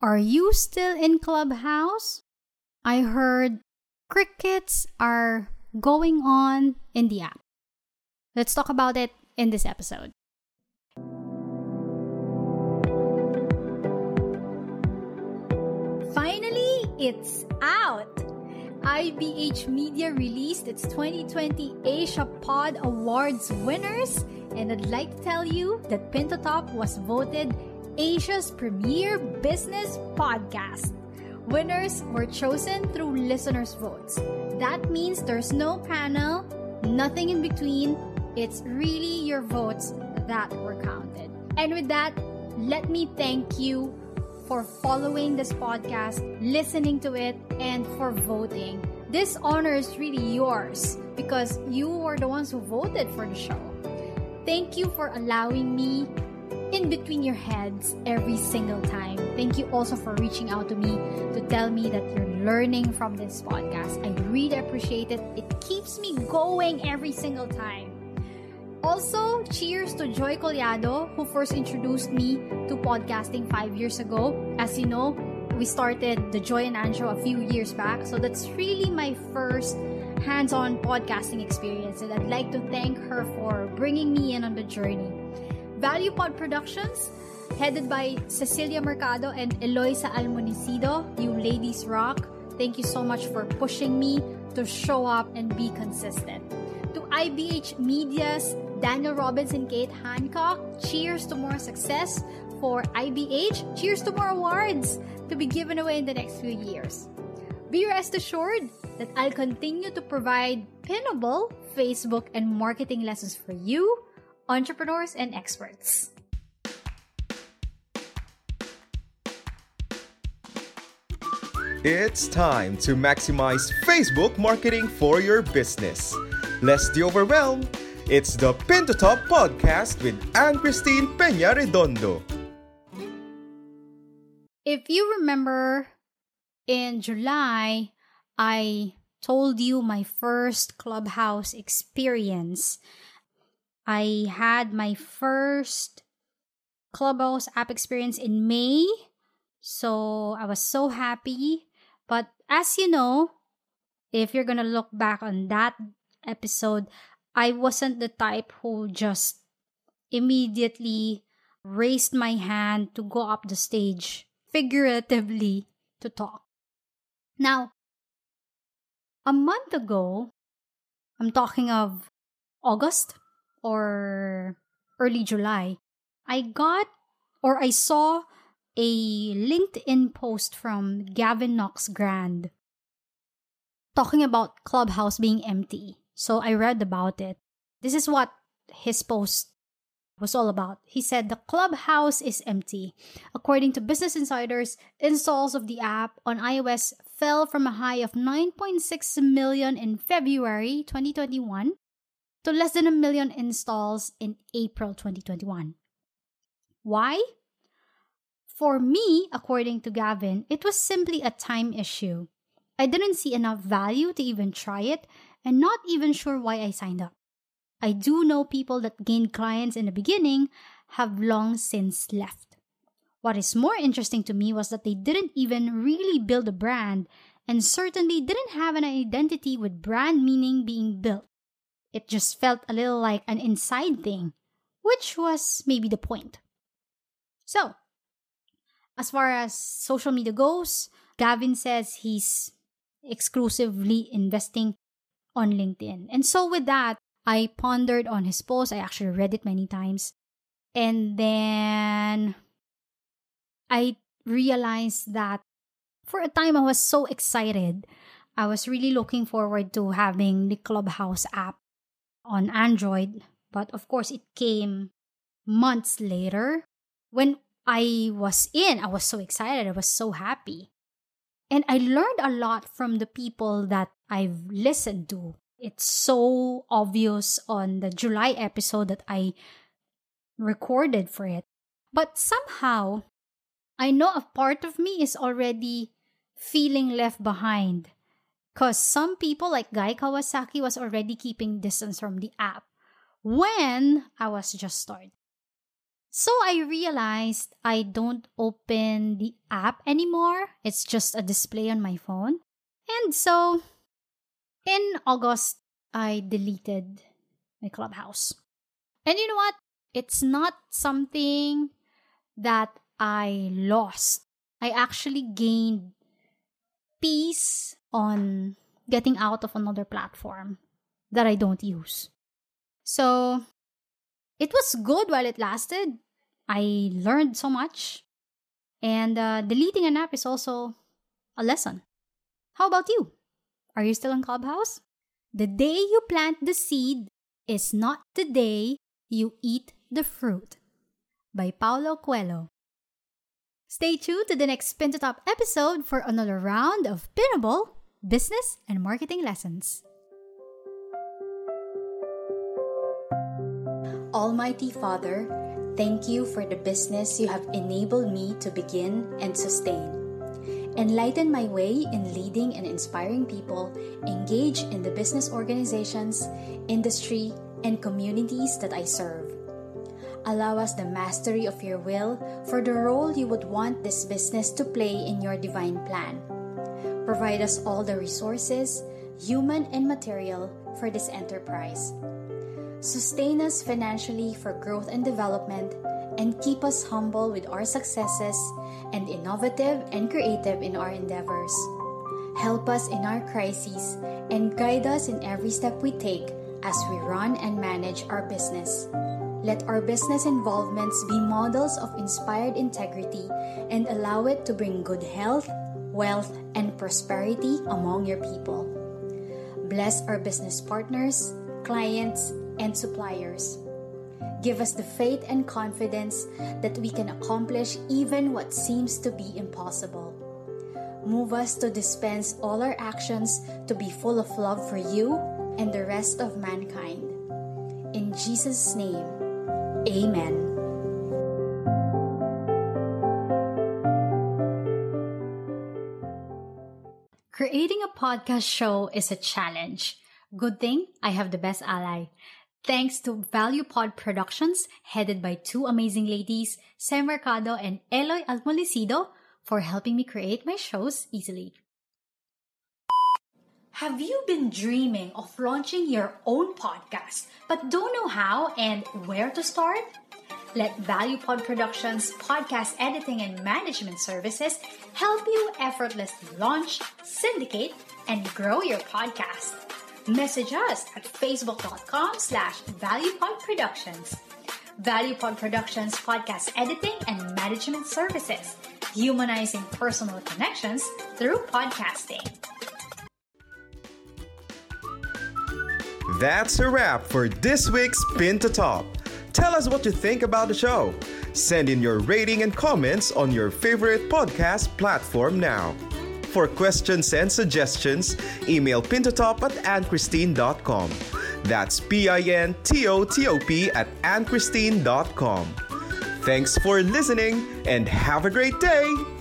Are you still in Clubhouse? I heard crickets are going on in the app. Let's talk about it in this episode. Finally, it's out! IBH Media released its 2020 Asia Pod Awards winners, and I'd like to tell you that Pin to Top was voted Asia's premier business podcast. Winners were chosen through listeners' votes. That means there's no panel, nothing in between. It's really your votes that were counted. And with that, let me thank you for following this podcast, listening to it, and for voting. This honor is really yours because you were the ones who voted for the show. Thank you for allowing me in between your heads every single time. Thank you also for reaching out to me to tell me that you're learning from this podcast. I really appreciate it. It keeps me going every single time. Also, cheers to Joy Collado, who first introduced me to podcasting five years ago. As you know, we started the Joy and Show a few years back, so that's really my first hands on podcasting experience, and I'd like to thank her for bringing me in on the journey. Value Pod Productions, headed by Cecilia Mercado and Eloisa Almonicido, you ladies rock. Thank you so much for pushing me to show up and be consistent. To IBH Media's Daniel Robbins and Kate Hancock, cheers to more success for IBH. Cheers to more awards to be given away in the next few years. Be rest assured that I'll continue to provide pinnable Facebook and marketing lessons for you, entrepreneurs, and experts. It's time to maximize Facebook marketing for your business. Less the overwhelm. It's the Pin to Top podcast with Anne Christine Peña Redondo. If you remember in July, I told you my first clubhouse experience. I had my first clubhouse app experience in May. So I was so happy. But as you know, if you're going to look back on that episode, I wasn't the type who just immediately raised my hand to go up the stage, figuratively, to talk. Now, a month ago, I'm talking of August or early July, I got or I saw a LinkedIn post from Gavin Knox Grand talking about Clubhouse being empty. So I read about it. This is what his post was all about. He said the clubhouse is empty. According to Business Insiders, installs of the app on iOS fell from a high of 9.6 million in February 2021 to less than a million installs in April 2021. Why? For me, according to Gavin, it was simply a time issue. I didn't see enough value to even try it and not even sure why I signed up. I do know people that gained clients in the beginning have long since left. What is more interesting to me was that they didn't even really build a brand and certainly didn't have an identity with brand meaning being built. It just felt a little like an inside thing, which was maybe the point. So, as far as social media goes, Gavin says he's exclusively investing on LinkedIn. And so, with that, I pondered on his post. I actually read it many times. And then I realized that for a time I was so excited. I was really looking forward to having the Clubhouse app on Android. But of course, it came months later. When I was in, I was so excited. I was so happy. And I learned a lot from the people that I've listened to. It's so obvious on the July episode that I recorded for it. But somehow, I know a part of me is already feeling left behind. Because some people, like Guy Kawasaki, was already keeping distance from the app when I was just starting. So I realized I don't open the app anymore. It's just a display on my phone. And so in August, I deleted my clubhouse. And you know what? It's not something that I lost. I actually gained peace on getting out of another platform that I don't use. So it was good while it lasted. I learned so much. And uh, deleting an app is also a lesson. How about you? Are you still in Clubhouse? The day you plant the seed is not the day you eat the fruit. By Paulo Coelho. Stay tuned to the next Pin to Top episode for another round of pinnable business and marketing lessons. Almighty Father, thank you for the business you have enabled me to begin and sustain. Enlighten my way in leading and inspiring people engage in the business organizations, industry, and communities that I serve. Allow us the mastery of your will for the role you would want this business to play in your divine plan. Provide us all the resources, human and material, for this enterprise sustain us financially for growth and development, and keep us humble with our successes and innovative and creative in our endeavors. Help us in our crises and guide us in every step we take as we run and manage our business. Let our business involvements be models of inspired integrity and allow it to bring good health, wealth, and prosperity among your people. Bless our business partners, clients, and suppliers. Give us the faith and confidence that we can accomplish even what seems to be impossible. Move us to dispense all our actions to be full of love for you and the rest of mankind. In Jesus' name, Amen. Creating a podcast show is a challenge. Good thing I have the best ally. Thanks to Value Pod Productions, headed by two amazing ladies, Sam Mercado and Eloy Almolicido, for helping me create my shows easily. Have you been dreaming of launching your own podcast but don't know how and where to start? Let ValuePod Productions podcast editing and management services help you effortlessly launch, syndicate, and grow your podcast. Message us at facebook.com slash ValuePod Productions. ValuePod Productions podcast editing and management services, humanizing personal connections through podcasting. That's a wrap for this week's Pin to Top. Tell us what you think about the show. Send in your rating and comments on your favorite podcast platform now. For questions and suggestions, email pintotop at annchristine.com. That's P-I-N-T-O-T-O-P at annchristine.com. Thanks for listening and have a great day!